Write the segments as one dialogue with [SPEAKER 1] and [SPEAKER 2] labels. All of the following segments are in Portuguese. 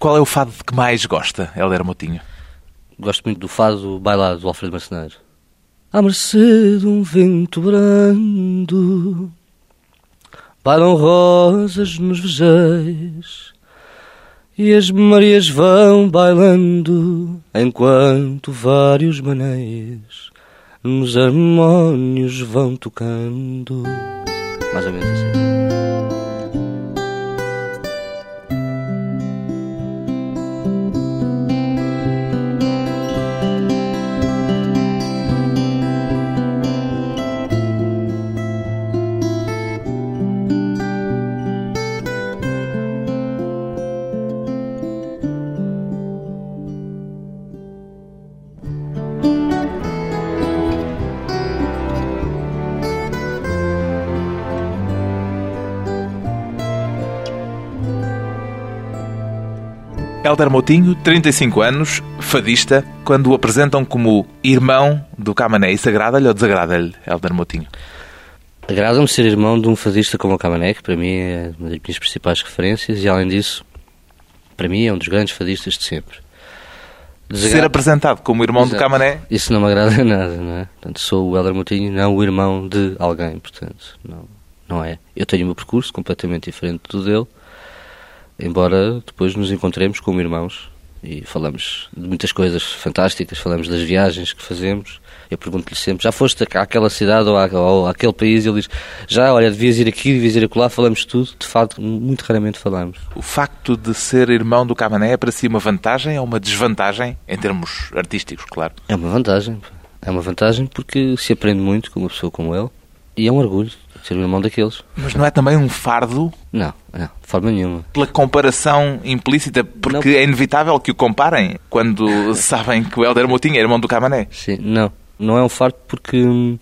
[SPEAKER 1] Qual é o fado que mais gosta, Helder Motinho?
[SPEAKER 2] Gosto muito do fado bailado do Alfredo Marceneiro. À mercê de um vento brando Bailam rosas nos vejais E as Marias vão bailando Enquanto vários manéis Nos harmónios vão tocando Mais ou menos assim
[SPEAKER 1] Helder Moutinho, 35 anos, fadista, quando o apresentam como irmão do Camané, isso agrada-lhe ou desagrada-lhe, Helder Moutinho?
[SPEAKER 2] Agrada-me ser irmão de um fadista como o Camané, que para mim é uma das minhas principais referências e, além disso, para mim é um dos grandes fadistas de sempre.
[SPEAKER 1] Desagrada... Ser apresentado como irmão
[SPEAKER 2] Exato.
[SPEAKER 1] do Camané?
[SPEAKER 2] Isso não me agrada nada, não é? Portanto, sou o Helder Moutinho, não o irmão de alguém, portanto, não, não é. Eu tenho o meu percurso completamente diferente do dele, embora depois nos encontremos como irmãos e falamos de muitas coisas fantásticas, falamos das viagens que fazemos. Eu pergunto-lhe sempre: já foste àquela cidade ou, à, ou àquele país? Ele diz: já, olha, devias ir aqui, devias ir acolá, falamos tudo. De facto, muito raramente falamos.
[SPEAKER 1] O facto de ser irmão do Camané é para si uma vantagem ou uma desvantagem, em termos artísticos, claro?
[SPEAKER 2] É uma vantagem. É uma vantagem porque se aprende muito com uma pessoa como ele e é um orgulho ser o irmão daqueles.
[SPEAKER 1] Mas não é também um fardo?
[SPEAKER 2] Não, não, de forma nenhuma.
[SPEAKER 1] Pela comparação implícita, porque
[SPEAKER 2] Não.
[SPEAKER 1] é inevitável que o comparem quando sabem que o Helder Moutinho é irmão do Camané.
[SPEAKER 2] Sim, não. Não é um fardo porque hum,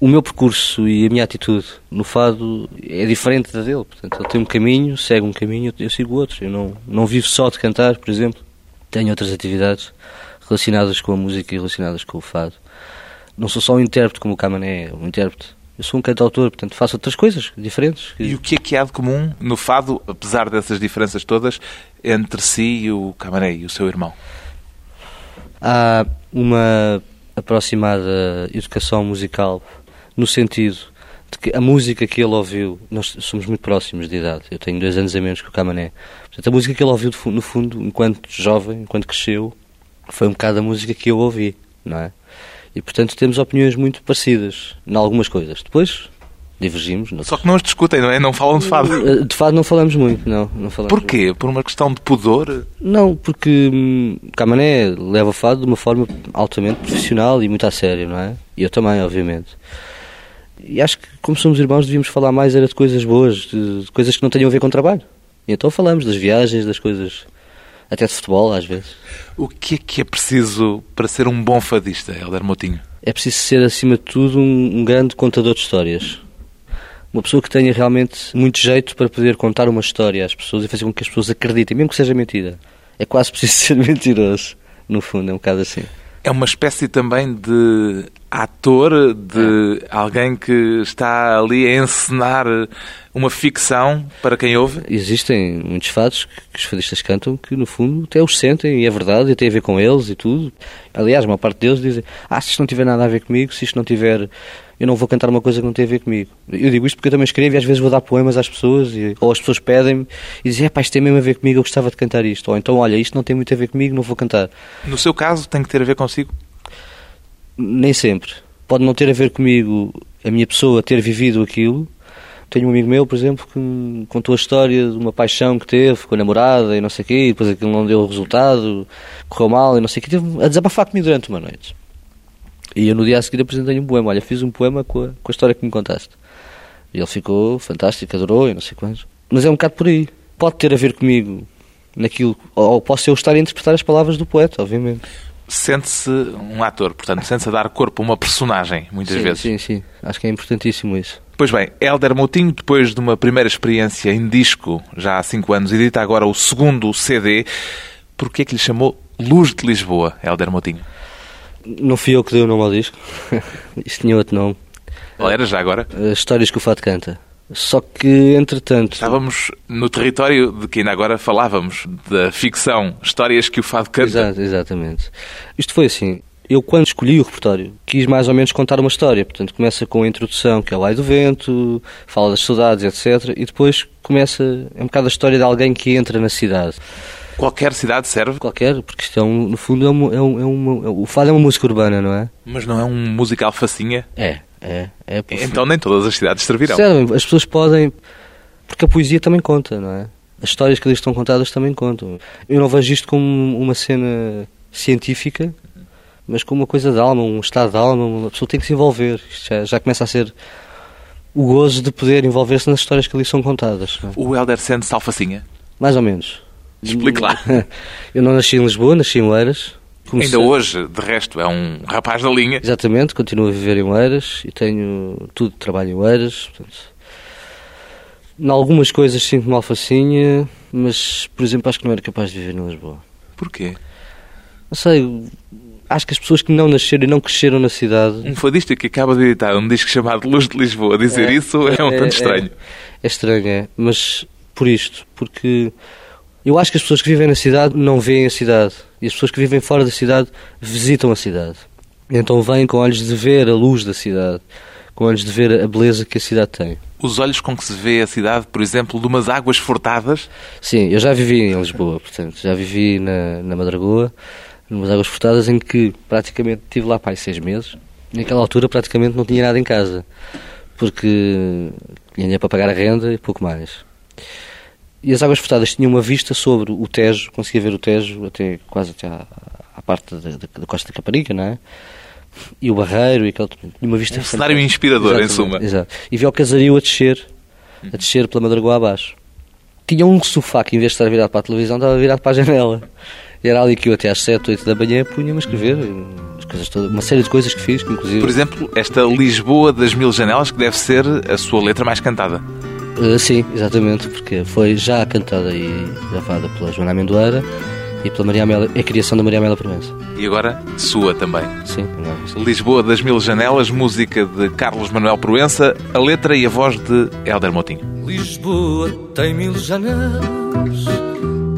[SPEAKER 2] o meu percurso e a minha atitude no fado é diferente da dele. Portanto, ele tem um caminho, segue um caminho, eu sigo outro. Eu não, não vivo só de cantar, por exemplo. Tenho outras atividades relacionadas com a música e relacionadas com o fado. Não sou só um intérprete como o Camané é um intérprete. Eu sou um cantautor, portanto faço outras coisas diferentes.
[SPEAKER 1] E o que é que há de comum no fado, apesar dessas diferenças todas, entre si e o e o seu irmão?
[SPEAKER 2] Há uma aproximada educação musical no sentido de que a música que ele ouviu, nós somos muito próximos de idade, eu tenho dois anos a menos que o Camané, portanto a música que ele ouviu no fundo, enquanto jovem, enquanto cresceu, foi um bocado a música que eu ouvi, não é? E portanto temos opiniões muito parecidas em algumas coisas. Depois divergimos. noutras.
[SPEAKER 1] Só que não os discutem, não é? Não falam de fado.
[SPEAKER 2] Eh, De fado não falamos muito, não. não falamos muito.
[SPEAKER 1] Porquê? Por uma questão de pudor?
[SPEAKER 2] Não, porque hum, Camané leva o fado de uma forma altamente profissional e muito a sério, não é? E eu também, obviamente. E acho que, como somos irmãos, devíamos falar mais era de coisas boas, de, de coisas que não tenham a ver com trabalho. E então falamos das viagens, das coisas, até de futebol, às vezes.
[SPEAKER 1] O que é que é preciso para ser um bom fadista, Helder Moutinho?
[SPEAKER 2] É preciso ser, acima de tudo, um, um grande contador de histórias. Uma pessoa que tenha realmente muito jeito para poder contar uma história às pessoas e fazer com que as pessoas acreditem, mesmo que seja mentira. É quase preciso ser mentiroso, no fundo, é um bocado assim.
[SPEAKER 1] É uma espécie também de ator, de alguém que está ali a encenar uma ficção para quem ouve?
[SPEAKER 2] Existem muitos fados que, que os fadistas cantam que, no fundo, até os sentem e é verdade e tem a ver com eles e tudo. Aliás, uma parte deles dizem: Ah, se isto não tiver nada a ver comigo, se isto não tiver. Eu não vou cantar uma coisa que não tem a ver comigo. Eu digo isto porque eu também escrevo e às vezes vou dar poemas às pessoas e, ou as pessoas pedem-me e dizem: É pá, isto tem mesmo a ver comigo, eu gostava de cantar isto. Ou então, olha, isto não tem muito a ver comigo, não vou cantar.
[SPEAKER 1] No seu caso, tem que ter a ver consigo?
[SPEAKER 2] Nem sempre. Pode não ter a ver comigo a minha pessoa ter vivido aquilo. Tenho um amigo meu, por exemplo, que me contou a história de uma paixão que teve com a namorada e não sei o quê, e depois aquilo não deu resultado, correu mal e não sei o quê. Teve a desabafar comigo durante uma noite. E eu no dia a seguir apresentei-lhe um poema. Olha, fiz um poema com a, com a história que me contaste. E ele ficou fantástico, adorou e não sei quantos. Mas é um bocado por aí. Pode ter a ver comigo naquilo, ou posso eu estar a interpretar as palavras do poeta, obviamente.
[SPEAKER 1] Sente-se um ator, portanto, sente-se a dar corpo a uma personagem, muitas
[SPEAKER 2] sim,
[SPEAKER 1] vezes.
[SPEAKER 2] Sim, sim. Acho que é importantíssimo isso.
[SPEAKER 1] Pois bem, Helder Moutinho, depois de uma primeira experiência em disco, já há 5 anos, edita agora o segundo CD. Porquê que lhe chamou Luz de Lisboa, Helder Moutinho?
[SPEAKER 2] Não fui eu que dei o nome ao disco. Isto tinha outro nome.
[SPEAKER 1] Qual era já agora?
[SPEAKER 2] As histórias que o Fado canta. Só que, entretanto.
[SPEAKER 1] Estávamos no território de que ainda agora falávamos, da ficção, histórias que o fado canta.
[SPEAKER 2] Exato, exatamente. Isto foi assim. Eu, quando escolhi o repertório, quis mais ou menos contar uma história. Portanto, começa com a introdução, que é lá do vento, fala das saudades, etc. E depois começa é um bocado a história de alguém que entra na cidade.
[SPEAKER 1] Qualquer cidade serve?
[SPEAKER 2] Qualquer, porque isto é um, no fundo é, um, é, um, é uma, o fado é uma música urbana, não é?
[SPEAKER 1] Mas não é um musical facinha?
[SPEAKER 2] É, é. é
[SPEAKER 1] então nem todas as cidades servirão.
[SPEAKER 2] Servem, as pessoas podem, porque a poesia também conta, não é? As histórias que ali estão contadas também contam. Eu não vejo isto como uma cena científica, mas como uma coisa de alma, um estado de alma, uma pessoa tem que se envolver. Isto já, já começa a ser o gozo de poder envolver-se nas histórias que ali são contadas. É?
[SPEAKER 1] O Helder sente-se alfacinha?
[SPEAKER 2] Mais ou menos.
[SPEAKER 1] Explique lá.
[SPEAKER 2] Eu não nasci em Lisboa, nasci em Oeiras.
[SPEAKER 1] Comecei... Ainda hoje, de resto, é um rapaz da linha.
[SPEAKER 2] Exatamente, continuo a viver em Oeiras e tenho tudo de trabalho em Oeiras. Portanto, em algumas coisas sinto-me alfacinha, mas, por exemplo, acho que não era capaz de viver em Lisboa.
[SPEAKER 1] Porquê?
[SPEAKER 2] Não sei, acho que as pessoas que não nasceram e não cresceram na cidade.
[SPEAKER 1] Um fadista que acaba de editar um disco chamado Luz de Lisboa, dizer é, isso é, é um tanto é, estranho.
[SPEAKER 2] É, é estranho, é. Mas por isto, porque eu acho que as pessoas que vivem na cidade não veem a cidade e as pessoas que vivem fora da cidade visitam a cidade. Então vêm com olhos de ver a luz da cidade, com olhos de ver a beleza que a cidade tem.
[SPEAKER 1] Os olhos com que se vê a cidade, por exemplo, de umas águas furtadas?
[SPEAKER 2] Sim, eu já vivi em Lisboa, portanto, já vivi na, na Madragoa, numas águas furtadas em que praticamente estive lá para seis meses. Naquela altura praticamente não tinha nada em casa, porque tinha para pagar a renda e pouco mais. E as águas furtadas tinham uma vista sobre o Tejo, conseguia ver o Tejo até quase até à, à parte da, costa da Caparica, não é? E o Barreiro e aquele, uma vista.
[SPEAKER 1] Um cenário inspirador, em suma.
[SPEAKER 2] Exato. E via o casario a descer, a descer pela Madragoa abaixo. Tinha um sofá que, em vez de estar virado para a televisão, estava virado para a janela. E era ali que eu até às 7, 8 da manhã punha-me a escrever as coisas todas, uma série de coisas que fiz, que inclusive.
[SPEAKER 1] Por exemplo, esta Lisboa das Mil Janelas, que deve ser a sua letra mais cantada.
[SPEAKER 2] Uh, sim, exatamente, porque foi já cantada e gravada pela Joana Amendoeira e pela Maria Amélia, é a criação da Maria Amélia Provença.
[SPEAKER 1] E agora, sua também.
[SPEAKER 2] Sim,
[SPEAKER 1] sim. Lisboa das Mil Janelas, música de Carlos Manuel Proença, a letra e a voz de Helder Motinho.
[SPEAKER 3] Lisboa tem mil janelas,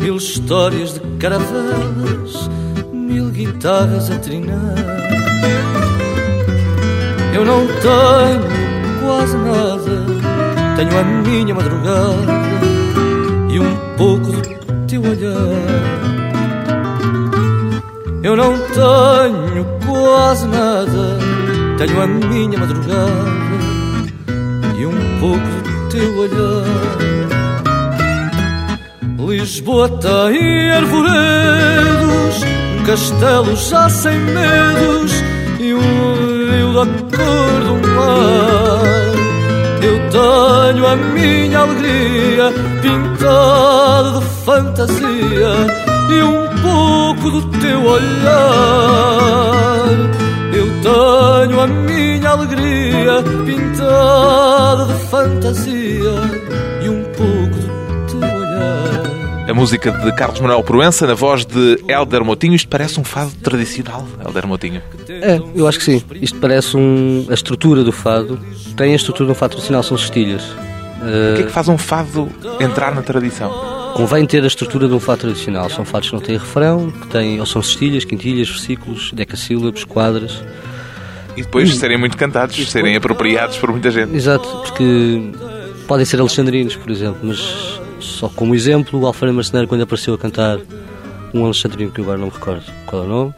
[SPEAKER 3] mil histórias de caravelas, mil guitarras a trinar. Eu não tenho quase nada tenho a minha madrugada e um pouco do teu olhar. Eu não tenho quase nada, tenho a minha madrugada e um pouco do teu olhar. Lisboa tem arvoredos, um castelo já sem medos e um rio da cor do mar. A minha alegria pintada de fantasia e um pouco do teu olhar. Eu tenho a minha alegria pintada de fantasia e um pouco do teu olhar.
[SPEAKER 1] A música de Carlos Manuel Proença, na voz de Helder Motinho. Isto parece um fado tradicional, Helder Motinho.
[SPEAKER 2] É, eu acho que sim. Isto parece um, a estrutura do fado tem a estrutura um fado tradicional, são cestilhas.
[SPEAKER 1] O que é que faz um fado entrar na tradição?
[SPEAKER 2] Convém ter a estrutura de um fado tradicional. São fados que não têm refrão, que têm, ou são cestilhas, quintilhas, versículos, decassílabos, quadras.
[SPEAKER 1] E depois serem muito cantados, depois... serem apropriados por muita gente.
[SPEAKER 2] Exato, porque podem ser alexandrinos, por exemplo, mas só como exemplo, o Alfredo Marceneiro, quando apareceu a cantar um alexandrino que eu agora não me recordo qual é o nome,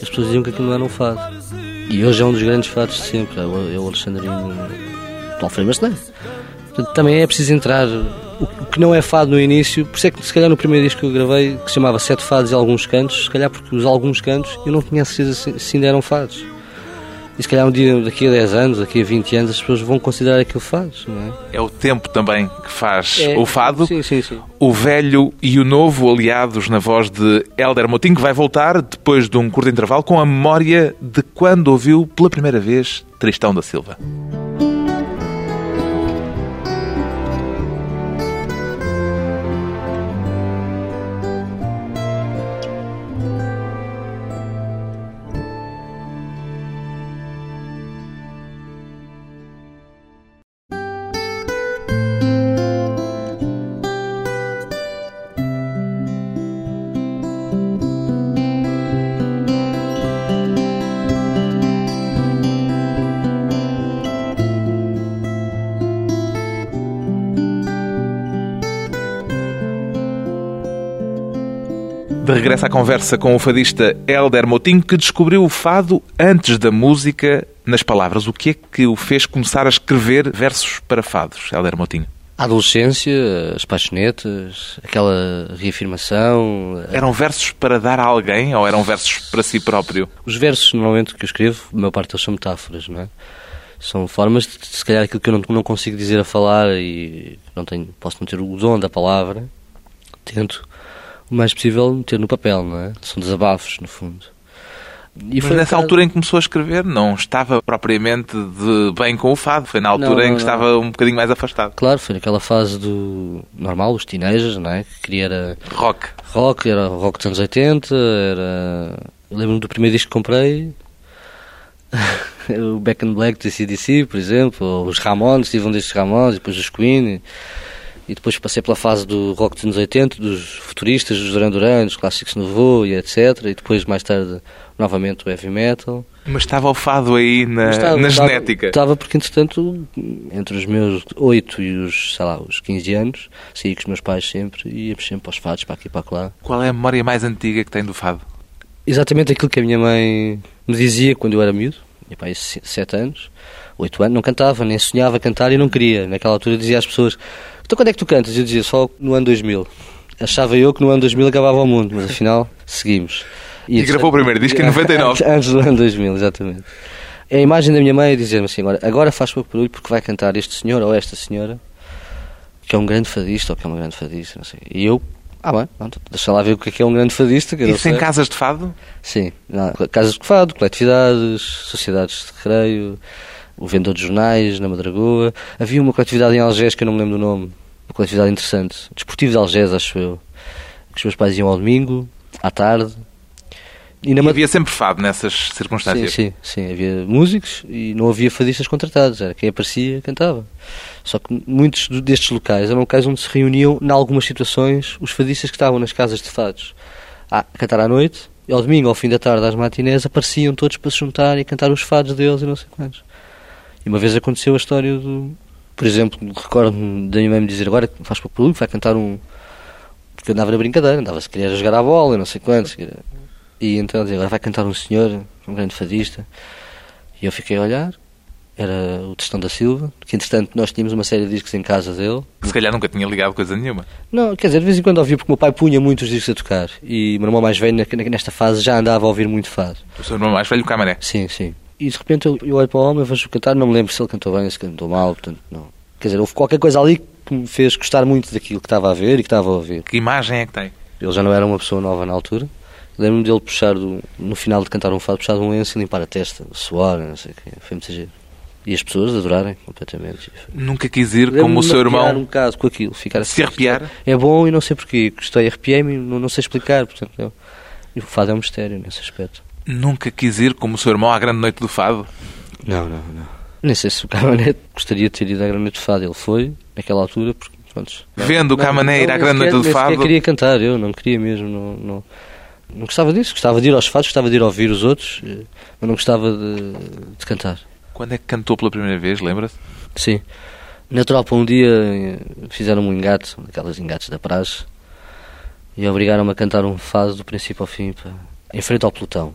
[SPEAKER 2] as pessoas diziam que aquilo não era um fado. E hoje é um dos grandes fatos de sempre, é o, é o Alexandrino do Alfredo Marceneiro. Portanto, também é preciso entrar. O, que não é fado no início, por isso é que se calhar no primeiro disco que eu gravei, que se chamava Sete Fados e Alguns Cantos, se calhar porque os alguns cantos eu não tinha certeza se, se ainda eram fados. E se calhar um dia, daqui a 10 anos, daqui a 20 anos, as pessoas vão considerar aquilo fados, não é?
[SPEAKER 1] É o tempo também que faz é, o fado.
[SPEAKER 2] Sim, sim, sim.
[SPEAKER 1] O velho e o novo aliados na voz de Helder Motinho, que vai voltar, depois de um curto intervalo, com a memória de quando ouviu pela primeira vez Tristão da Silva. De regresso à conversa com o fadista Helder Motinho, que descobriu o fado antes da música nas palavras. O que é que o fez começar a escrever versos para fados, Helder Motinho?
[SPEAKER 2] A adolescência, as paixonetas, aquela reafirmação.
[SPEAKER 1] Eram versos para dar a alguém ou eram versos para si próprio?
[SPEAKER 2] Os versos, normalmente, que eu escrevo, a maior parte deles são metáforas, não é? São formas de, se calhar, aquilo que eu não, não consigo dizer a falar e não tenho, posso não ter o dom da palavra, tento o mais possível meter no papel, não é? São desabafos, no fundo.
[SPEAKER 1] E Mas nessa altura em que começou a escrever, não estava propriamente de bem com o fado, foi na altura não, não, em que não. estava um bocadinho mais afastado.
[SPEAKER 2] Claro, foi naquela fase do normal, os teenagers, não é? Que queria era...
[SPEAKER 1] Rock.
[SPEAKER 2] Rock, era rock dos anos 80, era... Lembro-me do primeiro disco que comprei, o Back in Black do CDC, por exemplo, os Ramones, tive um destes Ramones, depois os Queen, e, e, depois passei pela fase do rock dos anos 80, dos futuristas, dos Duran Duran, dos clássicos Novo e etc. E depois, mais tarde, novamente o heavy metal.
[SPEAKER 1] Mas estava o fado aí na, estava, na
[SPEAKER 2] estava,
[SPEAKER 1] genética?
[SPEAKER 2] Estava, porque entretanto, entre os meus 8 e os, sei lá, os 15 anos, saí com os meus pais sempre e íamos sempre para os fados, para aqui e para lá.
[SPEAKER 1] Qual é a memória mais antiga que tem do fado?
[SPEAKER 2] Exatamente aquilo que a minha mãe me dizia quando eu era miúdo, minha pai, 7 anos, 8 anos, não cantava, nem sonhava cantar e não queria. Naquela altura dizia às pessoas: Então quando é que tu cantas? Eu dizia só no ano 2000. Achava eu que no ano 2000 acabava o mundo, mas afinal seguimos.
[SPEAKER 1] E, e gravou o primeiro disco em 99.
[SPEAKER 2] Antes do ano 2000, exatamente. É a imagem da minha mãe dizer-me assim: agora, agora faz pouco barulho porque vai cantar este senhor ou esta senhora que é um grande fadista ou que é uma grande fadista, não sei. E eu ah, bem, pronto, deixa lá ver o que é, que é um grande fadista. Que
[SPEAKER 1] Isso em casas de fado?
[SPEAKER 2] Sim, não, casas de fado, coletividades, sociedades de recreio, o vendedor de jornais na Madragoa. Havia uma coletividade em Algés que eu não me lembro do nome, uma coletividade interessante, Desportivo de Algés, acho eu. Que os meus pais iam ao domingo, à tarde,
[SPEAKER 1] e, e havia sempre fado nessas circunstâncias?
[SPEAKER 2] Sim, sim, sim, havia músicos e não havia fadistas contratados, era quem aparecia cantava. Só que muitos destes locais eram locais onde se reuniam, em algumas situações, os fadistas que estavam nas casas de fados a cantar à noite, e ao domingo, ao fim da tarde, às matinés, apareciam todos para se juntar e cantar os fados deles e não sei quantos. E uma vez aconteceu a história do. Por exemplo, recordo-me da minha mãe me dizer agora faz para o público, vai cantar um. Porque andava na brincadeira, andava se queria jogar a bola e não sei quantos. E então agora vai cantar um senhor, um grande fadista. E eu fiquei a olhar, era o Testão da Silva, que entretanto nós tínhamos uma série de discos em casa dele.
[SPEAKER 1] Que se calhar nunca tinha ligado coisa nenhuma.
[SPEAKER 2] Não, quer dizer, de vez em quando ouvia porque o meu pai punha muitos discos a tocar e o meu irmão mais velho nesta fase já andava a ouvir muito fado.
[SPEAKER 1] O seu irmão mais velho, o Camaré?
[SPEAKER 2] Sim, sim. E de repente eu, eu olho para o homem, vejo cantar, não me lembro se ele cantou bem, se cantou mal, portanto, não. Quer dizer, houve qualquer coisa ali que me fez gostar muito daquilo que estava a ver e que estava a ouvir.
[SPEAKER 1] Que imagem é que tem?
[SPEAKER 2] Ele já não era uma pessoa nova na altura Lembro-me dele puxar, do, no final de cantar um fado, puxar de um lenço e limpar a testa, suar, não sei o quê. Foi muito giro. E as pessoas adorarem completamente.
[SPEAKER 1] Nunca quis ir como o seu irmão.
[SPEAKER 2] um bocado com aquilo, ficar
[SPEAKER 1] assim. Se arrepiar?
[SPEAKER 2] É bom e não sei porquê. Gostei, arrepiei-me não, não sei explicar. Portanto, eu, o fado é um mistério nesse aspecto.
[SPEAKER 1] Nunca quis ir como o seu irmão à grande noite do fado?
[SPEAKER 2] Não, não, não. Nem sei se o Camané gostaria de ter ido à grande noite do fado. Ele foi, naquela altura, porque. Pronto,
[SPEAKER 1] Vendo o Camané ir à grande noite do fado.
[SPEAKER 2] Eu queria cantar, eu não queria mesmo. Não, não, não gostava disso, gostava de ir aos fados, gostava de ir ouvir os outros, eh, mas não gostava de, de cantar.
[SPEAKER 1] Quando é que cantou pela primeira vez, lembra-se?
[SPEAKER 2] Sim. Na tropa um dia eh, fizeram um engate, aquelas engates da praxe, e obrigaram-me a cantar um fado do princípio ao fim, pá, em frente ao pelotão.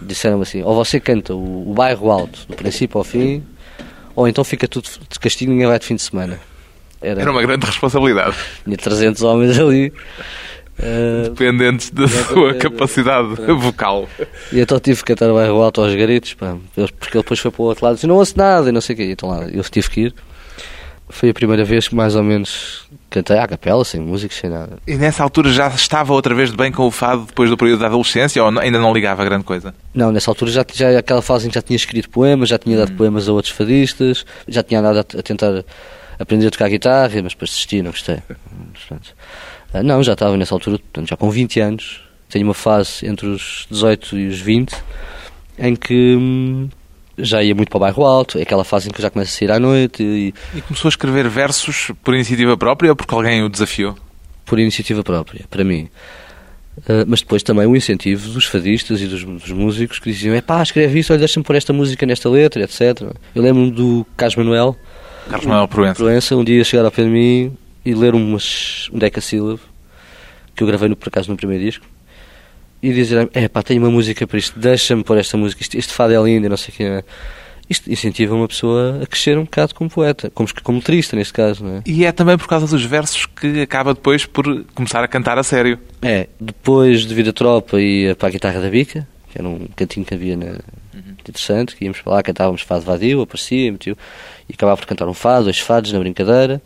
[SPEAKER 2] Disseram-me assim, ou você canta o, o bairro alto, do princípio ao fim, ou então fica tudo de castigo e ninguém vai de fim de semana.
[SPEAKER 1] Era, Era uma grande responsabilidade.
[SPEAKER 2] Tinha 300 homens ali.
[SPEAKER 1] Uh, Dependentes da sua capacidade vocal.
[SPEAKER 2] E então tive que cantar o bairro alto aos garitos, pá, porque ele depois foi para o outro lado e disse: Não ouço nada e não sei o quê. Então lá eu tive que ir. Foi a primeira vez que mais ou menos cantei à capela, sem música, sem nada.
[SPEAKER 1] E nessa altura já estava outra vez de bem com o fado depois do período da adolescência ou ainda não ligava grande coisa?
[SPEAKER 2] Não, nessa altura já, já aquela fase em que já tinha escrito poemas, já tinha dado hum. poemas a outros fadistas, já tinha andado a, a tentar aprender a tocar guitarra, mas depois desisti, não gostei. Ah, não, já estava nessa altura, portanto, já com 20 anos. Tenho uma fase entre os 18 e os 20 em que hum, já ia muito para o bairro alto, é aquela fase em que eu já começo a sair à noite. E...
[SPEAKER 1] e começou a escrever versos por iniciativa própria ou porque alguém o desafiou?
[SPEAKER 2] Por iniciativa própria, para mim. Uh, mas depois também o incentivo dos fadistas e dos, dos músicos que diziam: é pá, escreve isso, olha, deixa-me pôr esta música nesta letra, etc. Eu lembro-me do Carlos Manuel,
[SPEAKER 1] Carlos Manuel Proença.
[SPEAKER 2] Proença, um dia chegar ao pé de mim e ler umas, um decassílabo que eu gravei no, por acaso no primeiro disco e dizer, é pá, tenho uma música para isto, deixa-me pôr esta música, isto, este fado é lindo não sei o quê. Isto incentiva uma pessoa a crescer um bocado como poeta, como, como letrista neste caso, não é?
[SPEAKER 1] E é também por causa dos versos que acaba depois por começar a cantar a sério.
[SPEAKER 2] É, depois de vir a tropa e para a guitarra da bica, que era um cantinho que havia na... interessante, que íamos para lá, cantávamos fado vadio, aparecia, metiu, e acabava por cantar um fado, dois fados na brincadeira,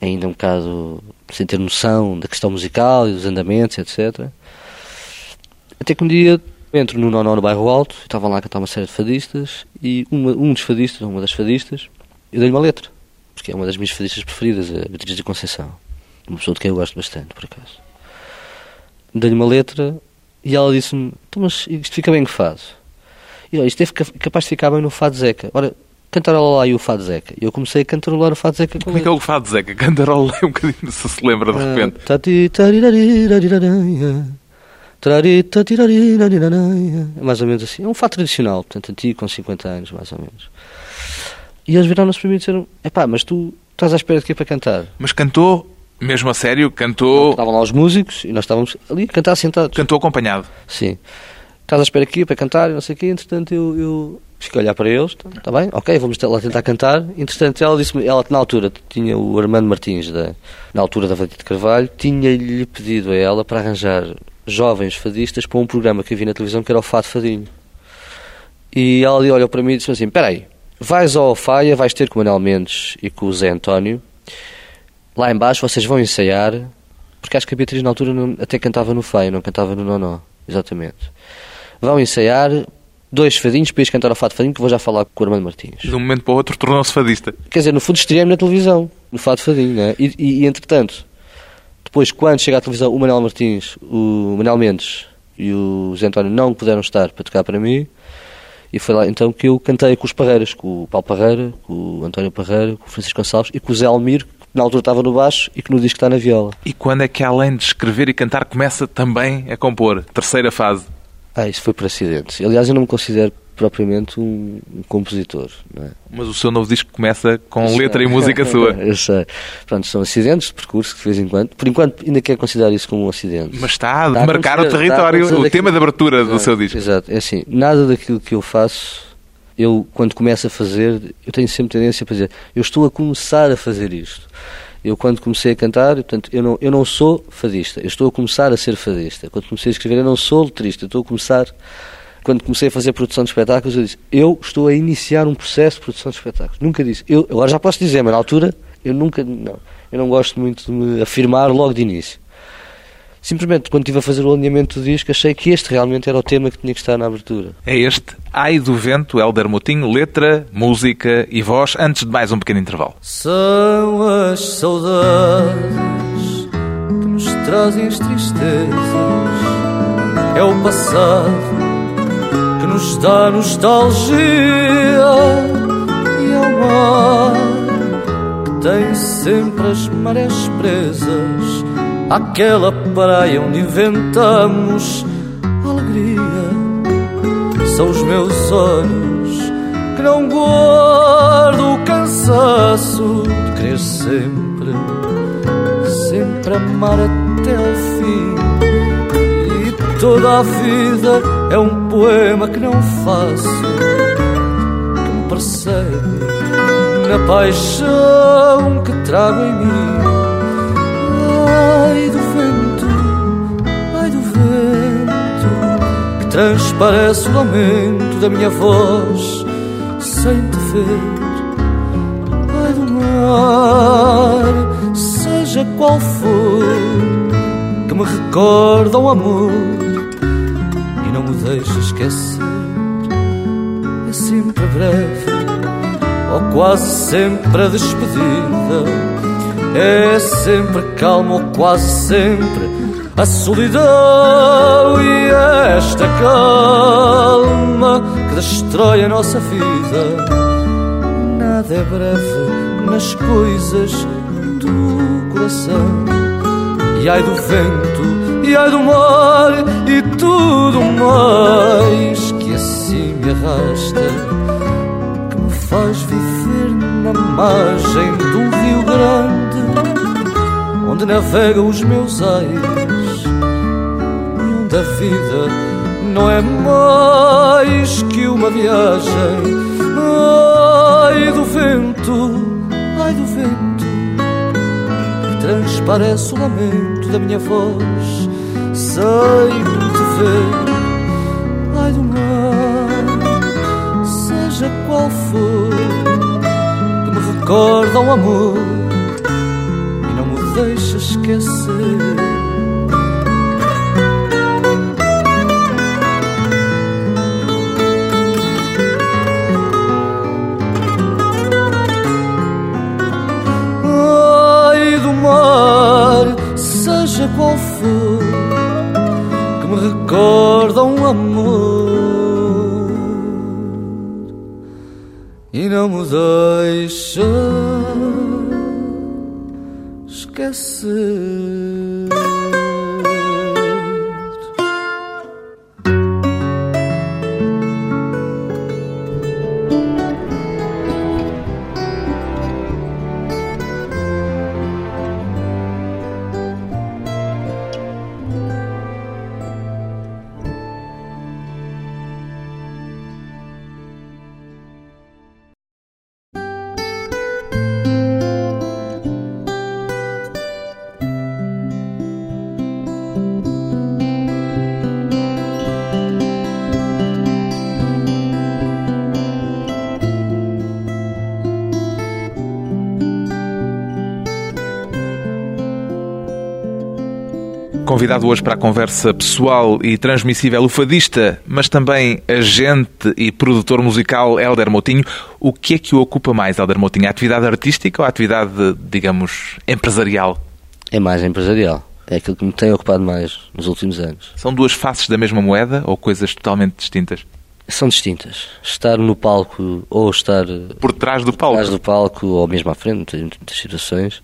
[SPEAKER 2] ainda um bocado sem ter noção da questão musical e dos andamentos, etc. Até que um dia entro no Nono no bairro Alto, estavam lá a cantar uma série de fadistas, e uma, um dos fadistas, uma das fadistas, eu dei-lhe uma letra, porque é uma das minhas fadistas preferidas, a Beatriz de Conceição, uma pessoa de quem eu gosto bastante, por acaso. Dei-lhe uma letra e ela disse-me: então, mas isto fica bem que faz. E olha, isto é capaz de ficar bem no Fado Zeca. Ora, cantarola lá e o Fado Zeca. E eu comecei a cantarolar o Fado Zeca com
[SPEAKER 1] Como é que é o Fado Zeca? Cantarola um bocadinho, se se lembra de
[SPEAKER 2] Ah,
[SPEAKER 1] repente.
[SPEAKER 2] Mais ou menos assim. É um fado tradicional, portanto, antigo, com 50 anos, mais ou menos. E eles viraram-se para mim e disseram: Epá, mas tu estás à espera de quê para cantar?
[SPEAKER 1] Mas cantou, mesmo a sério, cantou,
[SPEAKER 2] Estavam lá os músicos e nós estávamos ali a cantar sentados.
[SPEAKER 1] cantou acompanhado.
[SPEAKER 2] Sim. Estás à espera aqui para cantar e não sei o quê. Entretanto, eu, eu fiquei a olhar para eles. Está bem? Ok, vamos lá tentar cantar. Entretanto, ela disse-me, ela na altura tinha o Armando Martins, da, na altura da Vadita de Carvalho, tinha-lhe pedido a ela para arranjar jovens fadistas para um programa que havia na televisão que era o Fado Fadinho. E ela olhou para mim e disse assim: Espera aí, vais ao Faia, vais ter com o Manuel Mendes e com o Zé António. Lá embaixo vocês vão ensaiar, porque acho que a Beatriz na altura não- até cantava no Faia, não cantava no Nonó. Exatamente. Vão ensaiar dois fadinhos para ires cantar ao Fado Fadinho, que vou já falar com o Armando Martins.
[SPEAKER 1] De um momento para o outro tornou-se fadista.
[SPEAKER 2] Quer dizer, no fundo estreei-me na televisão, no Fado Fadinho, né? e, e, e entretanto, depois quando chega à televisão o Manuel Martins, o Manuel Mendes e o Zé António não puderam estar para tocar para mim, e foi lá então que eu cantei com os Parreiras, com o Paulo Parreira, com o António Parreira, com o Francisco Gonçalves e com o Zé Almir, que na altura estava no baixo e que no disco está na viola.
[SPEAKER 1] E quando é que, além de escrever e cantar, começa também a compor? Terceira fase.
[SPEAKER 2] Ah, isso foi por acidente. Aliás, eu não me considero propriamente um, um compositor, é?
[SPEAKER 1] Mas o seu novo disco começa com letra e música sua.
[SPEAKER 2] Eu sei. Pronto, são acidentes de percurso que de vez em quando. Por enquanto, ainda quero considerar isso como um acidente.
[SPEAKER 1] Mas está a
[SPEAKER 2] Está a
[SPEAKER 1] demarcar o território,
[SPEAKER 2] a
[SPEAKER 1] o tema de abertura do
[SPEAKER 2] Exato,
[SPEAKER 1] seu disco.
[SPEAKER 2] Exato, é assim, nada daquilo que eu faço, eu quando começo a fazer, eu tenho sempre tendência para dizer, eu estou a começar a fazer isto. Eu quando comecei a cantar, portanto, eu não, eu não sou fadista, eu estou a começar a ser fadista. Quando comecei a escrever, eu não sou letrista, eu estou a começar... Quando comecei a fazer produção de espetáculos, eu disse, eu estou a iniciar um processo de produção de espetáculos. Nunca disse. Eu, agora já posso dizer, mas na altura, eu nunca, não. Eu não gosto muito de me afirmar logo de início. Simplesmente, quando estive a fazer o alinhamento do disco, achei que este realmente era o tema que tinha que estar na abertura.
[SPEAKER 1] É este Ai do Vento, Helder Moutinho, letra, música e voz, antes de mais um pequeno intervalo.
[SPEAKER 3] São as saudades que nos trazem as tristezas. É o passado que nos dá nostalgia. E é o mar tem sempre as marés presas. Aquela praia onde inventamos alegria. São os meus olhos que não guardo o cansaço de querer sempre, sempre amar até ao fim. Toda a vida é um poema que não faço, que me persegue na paixão que trago em mim. Ai do vento, ai do vento que transparece o lamento da minha voz sem te ver. Ai do mar, seja qual for, que me recorda o amor não me deixa esquecer. É sempre breve, ou quase sempre a despedida. É sempre calmo, ou quase sempre a solidão e esta calma que destrói a nossa vida. Nada é breve nas coisas do coração. E ai do vento, ai do mar, e tudo mais que assim me arrasta, que me faz viver na margem de um rio grande, onde navegam os meus ais, da vida não é mais que uma viagem. Ai do vento, ai do vento, que transparece o lamento da minha voz, sem te ver. Ai do mar, seja qual for, que me recorda o amor e não me deixa esquecer. seja qual for, recorda um amor e não me deixa esquecer.
[SPEAKER 1] Convidado hoje para a conversa pessoal e transmissível o fadista, mas também agente e produtor musical Helder Moutinho. O que é que o ocupa mais, Helder Moutinho? A atividade artística ou a atividade, digamos, empresarial?
[SPEAKER 2] É mais empresarial. É aquilo que me tem ocupado mais nos últimos anos.
[SPEAKER 1] São duas faces da mesma moeda ou coisas totalmente distintas?
[SPEAKER 2] São distintas. Estar no palco ou estar...
[SPEAKER 1] Por trás do palco?
[SPEAKER 2] Por trás do palco ou mesmo à frente, em muitas situações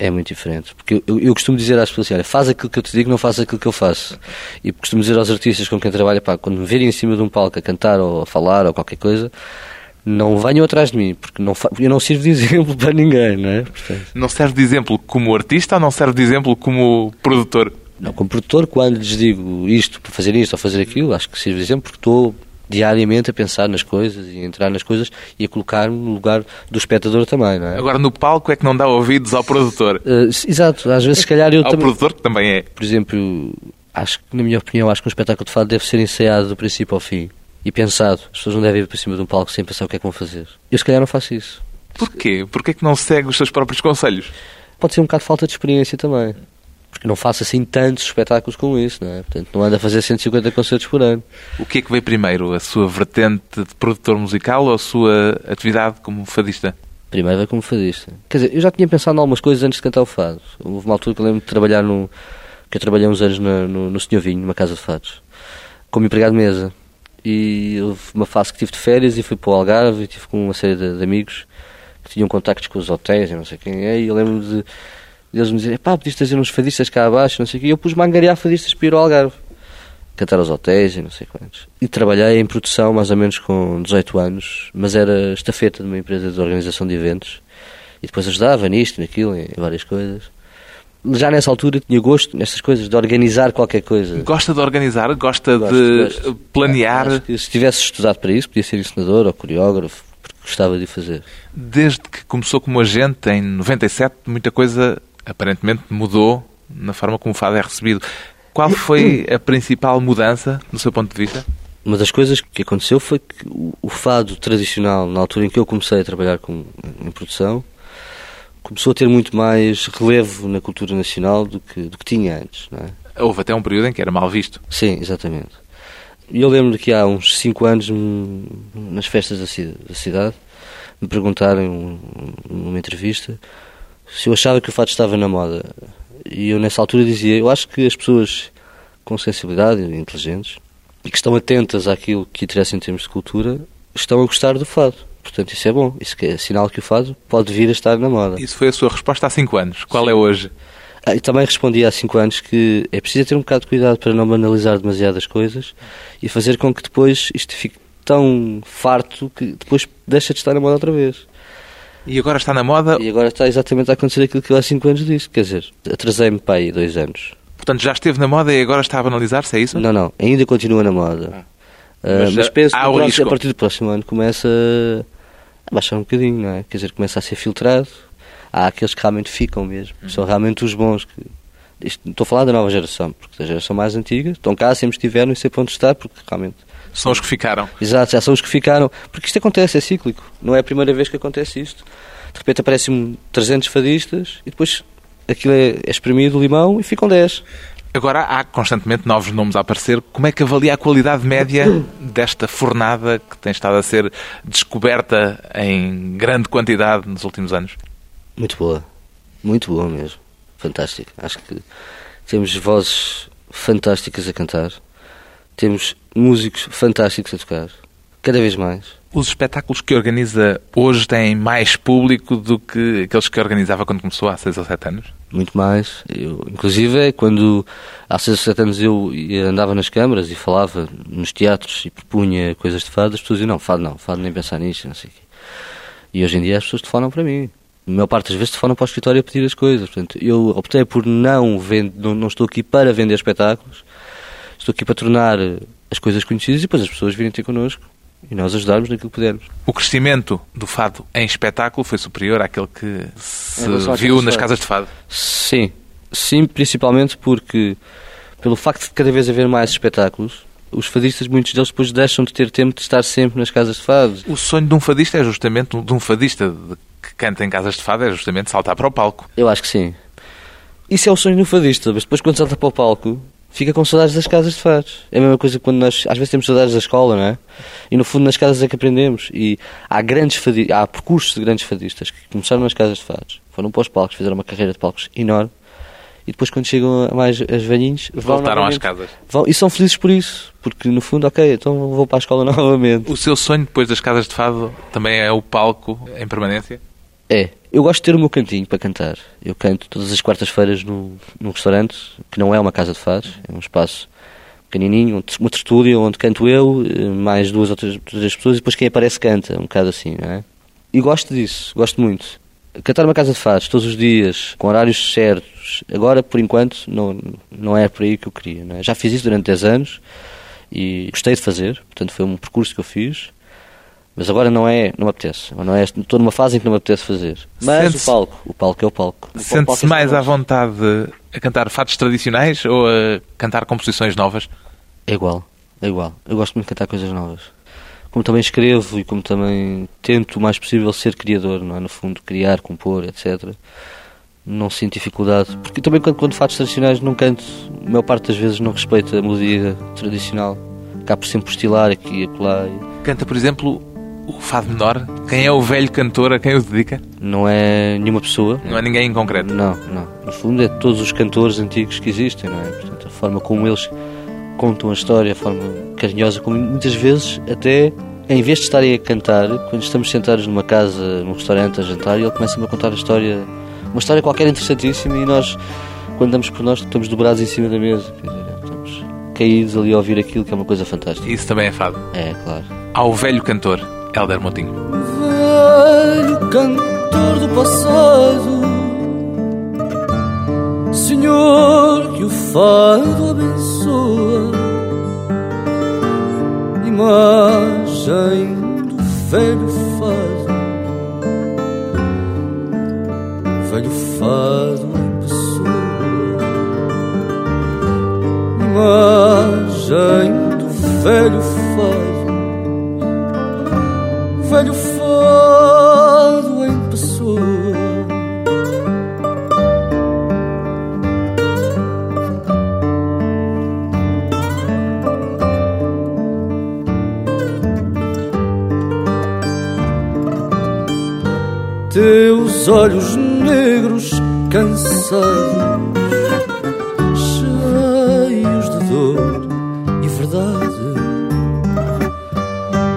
[SPEAKER 2] é muito diferente. Porque eu, eu, costumo dizer às pessoas assim, olha, faz aquilo que eu te digo, não faz aquilo que eu faço. E costumo dizer aos artistas com quem trabalho, pá, quando me virem em cima de um palco a cantar ou a falar ou qualquer coisa, não venham atrás de mim, porque não eu não sirvo de exemplo para ninguém, não é? Portanto,
[SPEAKER 1] não serve de exemplo como artista ou não serve de exemplo como produtor?
[SPEAKER 2] Não, como produtor, quando lhes digo isto, para fazer isto ou fazer aquilo, acho que sirve de exemplo porque estou diariamente a pensar nas coisas e a entrar nas coisas e a colocar-me no lugar do espectador também, não é?
[SPEAKER 1] Agora, no palco é que não dá ouvidos ao produtor.
[SPEAKER 2] Uh, exato, às vezes se calhar eu
[SPEAKER 1] ao
[SPEAKER 2] também...
[SPEAKER 1] produtor que também é.
[SPEAKER 2] Por exemplo, acho que, na minha opinião, acho que um espetáculo de fado deve ser ensaiado do princípio ao fim e pensado. As pessoas não devem ir para cima de um palco sem pensar o que é que vão fazer. Eu se calhar não faço isso.
[SPEAKER 1] Porquê? Porquê é que não segue os seus próprios conselhos?
[SPEAKER 2] Pode ser um bocado de falta de experiência também porque não faço assim tantos espetáculos como isso, não é? Portanto, não ando a fazer 150 concertos por ano.
[SPEAKER 1] O que é que veio primeiro? A sua vertente de produtor musical ou a sua atividade como fadista?
[SPEAKER 2] Primeiro veio como fadista. Quer dizer, eu já tinha pensado em algumas coisas antes de cantar o fado. Houve uma altura que eu lembro de trabalhar no... que eu trabalhei uns anos no, no, no Senhor Vinho, numa casa de fados, como empregado de mesa. E houve uma fase que tive de férias e fui para o Algarve e tive com uma série de, de amigos que tinham contactos com os hotéis e não sei quem é, e eu lembro de e eles me diziam, pá, podias trazer uns fadistas cá abaixo, não sei o quê. E eu pus-me a angariar fadistas para ir ao Algarve. Cantar aos hotéis e não sei quantos. E trabalhei em produção mais ou menos com 18 anos, mas era estafeta de uma empresa de organização de eventos. E depois ajudava nisto, naquilo, em várias coisas. Já nessa altura tinha gosto nestas coisas, de organizar qualquer coisa.
[SPEAKER 1] Gosta de organizar? Gosta gosto, de gosto. planear?
[SPEAKER 2] Se tivesse estudado para isso, podia ser ensinador ou coreógrafo, porque gostava de fazer.
[SPEAKER 1] Desde que começou como agente em 97, muita coisa aparentemente mudou na forma como o fado é recebido. Qual foi a principal mudança, do seu ponto de vista?
[SPEAKER 2] Uma das coisas que aconteceu foi que o fado tradicional, na altura em que eu comecei a trabalhar com, em produção, começou a ter muito mais relevo na cultura nacional do que, do que tinha antes. É?
[SPEAKER 1] Houve até um período em que era mal visto.
[SPEAKER 2] Sim, exatamente. E eu lembro que há uns 5 anos, nas festas da cidade, me perguntaram numa entrevista se eu achava que o fato estava na moda. E eu nessa altura dizia, eu acho que as pessoas com sensibilidade e inteligentes e que estão atentas àquilo que interessa em termos de cultura estão a gostar do fado. Portanto, isso é bom. Isso é sinal que o fado pode vir a estar na moda.
[SPEAKER 1] Isso foi a sua resposta há 5 anos. Qual Sim. é hoje?
[SPEAKER 2] Ah, e também respondi há 5 anos que é preciso ter um bocado de cuidado para não banalizar demasiadas coisas e fazer com que depois isto fique tão farto que depois deixa de estar na moda outra vez.
[SPEAKER 1] E agora está na moda?
[SPEAKER 2] E agora está exatamente a acontecer aquilo que eu há 5 anos disse. Quer dizer, atrasei-me para aí dois anos
[SPEAKER 1] Portanto, já esteve na moda e agora está a banalizar-se, é isso?
[SPEAKER 2] Não, não, ainda continua na moda. Ah,
[SPEAKER 1] Mas,
[SPEAKER 2] mas,
[SPEAKER 1] ah,
[SPEAKER 2] penso que próximo- a partir do próximo ano começa a baixar um bocadinho, não é? Quer dizer, começa a ser filtrado. Há aqueles que realmente ficam mesmo.
[SPEAKER 1] Uhum.
[SPEAKER 2] São realmente os bons. Que... Isto, estou a falar da nova geração, porque da geração mais antiga estão cá, sempre estiveram e sempre onde estar, porque realmente.
[SPEAKER 1] São os que ficaram.
[SPEAKER 2] Exato, já são os que ficaram. Porque isto acontece, é cíclico. Não é a primeira vez que acontece isto. De repente aparecem 300 fadistas e depois aquilo é, é espremido o limão e ficam 10.
[SPEAKER 1] Agora há constantemente novos nomes a aparecer. Como é que avalia a qualidade média desta fornada que tem estado a ser descoberta em grande quantidade nos últimos anos?
[SPEAKER 2] Muito boa. Muito boa mesmo. Fantástico. Acho que temos vozes fantásticas a cantar. Temos músicos fantásticos a tocar. Cada vez mais.
[SPEAKER 1] Os espetáculos que organiza hoje têm mais público do que aqueles que organizava quando começou há 6 ou 7 anos?
[SPEAKER 2] Muito mais. Eu, inclusive, quando há 6 ou 7 anos eu andava nas câmaras e falava nos teatros e propunha coisas de fado, as pessoas diziam, não, fado não, fado nem pensar nisto, não sei o quê. E hoje em dia as pessoas telefonam para mim. A maior parte das vezes telefonam para o escritório a pedir as coisas. Portanto, eu optei por não vender, não, não estou aqui para vender espetáculos, estou aqui para tornar eh, as coisas conhecidas e depois as pessoas virem ter connosco e nós ajudarmos naquilo que pudermos.
[SPEAKER 1] O crescimento do fado em espetáculo foi superior àquele que se viu nas
[SPEAKER 2] fado.
[SPEAKER 1] casas de fado.
[SPEAKER 2] Sim, sim, principalmente porque, pelo facto de cada vez haver mais espetáculos, os fadistas, muitos deles depois deixam de ter tempo de estar sempre nas casas de fado.
[SPEAKER 1] O sonho de um fadista é justamente, de um fadista de- que canta em casas de fado, é justamente saltar para o palco.
[SPEAKER 2] Eu acho que sim. Isso é o sonho do fadista, mas depois quando salta para o palco, fica com saudades das casas de fados. É a mesma coisa que quando nós, às vezes temos saudades da escola, não é? E no fundo nas casas é que aprendemos. E há grandes fadi há percursos de grandes fadistas que começaram nas casas de fados, foram para os palcos, fizeram uma carreira de palcos enorme. E depois, quando chegam a mais as velhinhos,
[SPEAKER 1] Voltaram às casas.
[SPEAKER 2] Vão, e são felizes por isso, porque no fundo, ok, então vou para a escola novamente.
[SPEAKER 1] O seu sonho depois das casas de fado também é o palco em permanência?
[SPEAKER 2] É, eu gosto de ter o meu cantinho para cantar. Eu canto todas as quartas-feiras num restaurante, que não é uma casa de fados, é um espaço pequenininho, um- tertúlia onde canto eu, eh, mais duas ou três, três pessoas, e depois quem aparece canta, um bocado assim, não é? E gosto disso, gosto muito. Cantar uma casa de fados todos os dias, com horários certos, agora, por enquanto, não, não é por aí que eu queria. É? Já fiz isso durante 10 anos e gostei de fazer, portanto foi um percurso que eu fiz. Mas agora não é, não me apetece. Não é, estou numa fase em que não me apetece fazer. Mas o palco, o palco é o palco.
[SPEAKER 1] Sente-se mais à vontade a cantar fados tradicionais ou a cantar composições novas?
[SPEAKER 2] É igual, é igual. Eu gosto muito de cantar coisas novas. Como também escrevo e como também tento o mais possível ser criador, não é? No fundo, criar, compor, etc. Não sinto dificuldade. Porque também quando, quando fatos tradicionais não canto, a maior parte das vezes não respeito a melodia tradicional. Acabo por sempre estilar aqui e acolá.
[SPEAKER 1] Canta, por exemplo, o fado menor. Quem é o velho cantor a quem o dedica?
[SPEAKER 2] Não é nenhuma pessoa.
[SPEAKER 1] Não é ninguém em concreto.
[SPEAKER 2] Não, não. No fundo é todos os cantores antigos que existem, não é? Portanto, a forma como eles contam a história, a forma carinhosa, como muitas vezes até em vez de estarem a cantar, quando estamos sentados numa casa, num restaurante a jantar, ele começa-me a contar a história, uma história qualquer interessantíssima e nós, quando damos por nós, estamos dobrados em cima da mesa, quer dizer, estamos caídos ali a ouvir aquilo que é uma coisa fantástica.
[SPEAKER 1] Isso também é fado.
[SPEAKER 2] É, claro.
[SPEAKER 1] Ao velho cantor, Helder Montinho.
[SPEAKER 3] velho cantor do passado. Senhor, que o fado abençoa, imagem do velho fado, velho fado em pessoa, imagem do velho fado velho fado em pessoa. Teus olhos negros cansados, cheios de dor e verdade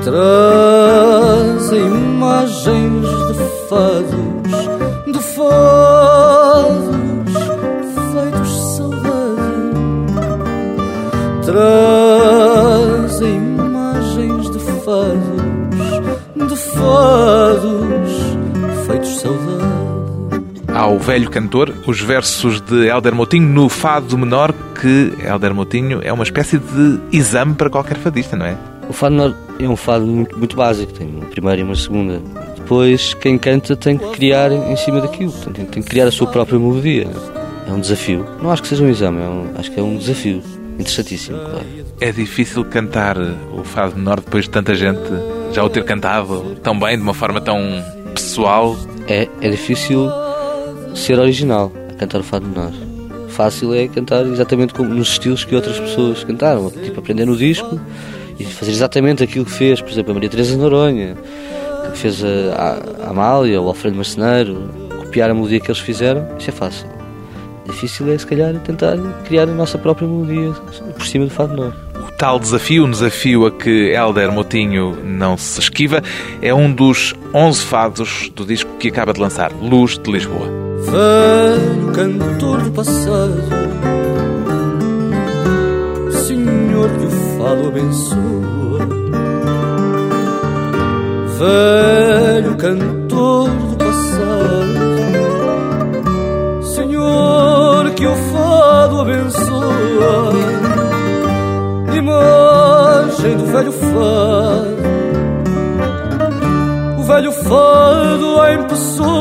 [SPEAKER 3] trazem imagens de fados, de fados feitos de saudade. Trazem imagens de fados, de fados feitos de saudade.
[SPEAKER 1] Há ao velho cantor, os versos de Helder Moutinho no fado menor, que Helder Moutinho é uma espécie de exame para qualquer fadista, não é?
[SPEAKER 2] O fado menor é um fado muito, muito básico, tem uma primeira e uma segunda. Depois, quem canta tem que criar em cima daquilo, tem, tem que criar a sua própria melodia. É um desafio. Não acho que seja um exame, é um, acho que é um desafio. Interessantíssimo, claro.
[SPEAKER 1] É difícil cantar o fado menor depois de tanta gente já o ter cantado tão bem, de uma forma tão pessoal.
[SPEAKER 2] É, é difícil ser original a cantar o fado menor. Fácil é cantar exatamente como nos estilos que outras pessoas cantaram, tipo aprender no disco e fazer exatamente aquilo que fez, por exemplo, a Maria Teresa Noronha, que fez a, a Amália, o Alfredo Marceneiro, copiar a melodia que eles fizeram, isso é fácil. Difícil é, se calhar, tentar criar a nossa própria melodia por cima do fado menor.
[SPEAKER 1] O tal desafio, um desafio a que Helder Motinho não se esquiva, é um dos 11 fados do disco que acaba de lançar, Luz de Lisboa.
[SPEAKER 3] Velho cantor do passado, que o fado abençoa. Velho cantor do passado, Senhor que o fado abençoa. Imagem do velho fado, o velho fado em pessoa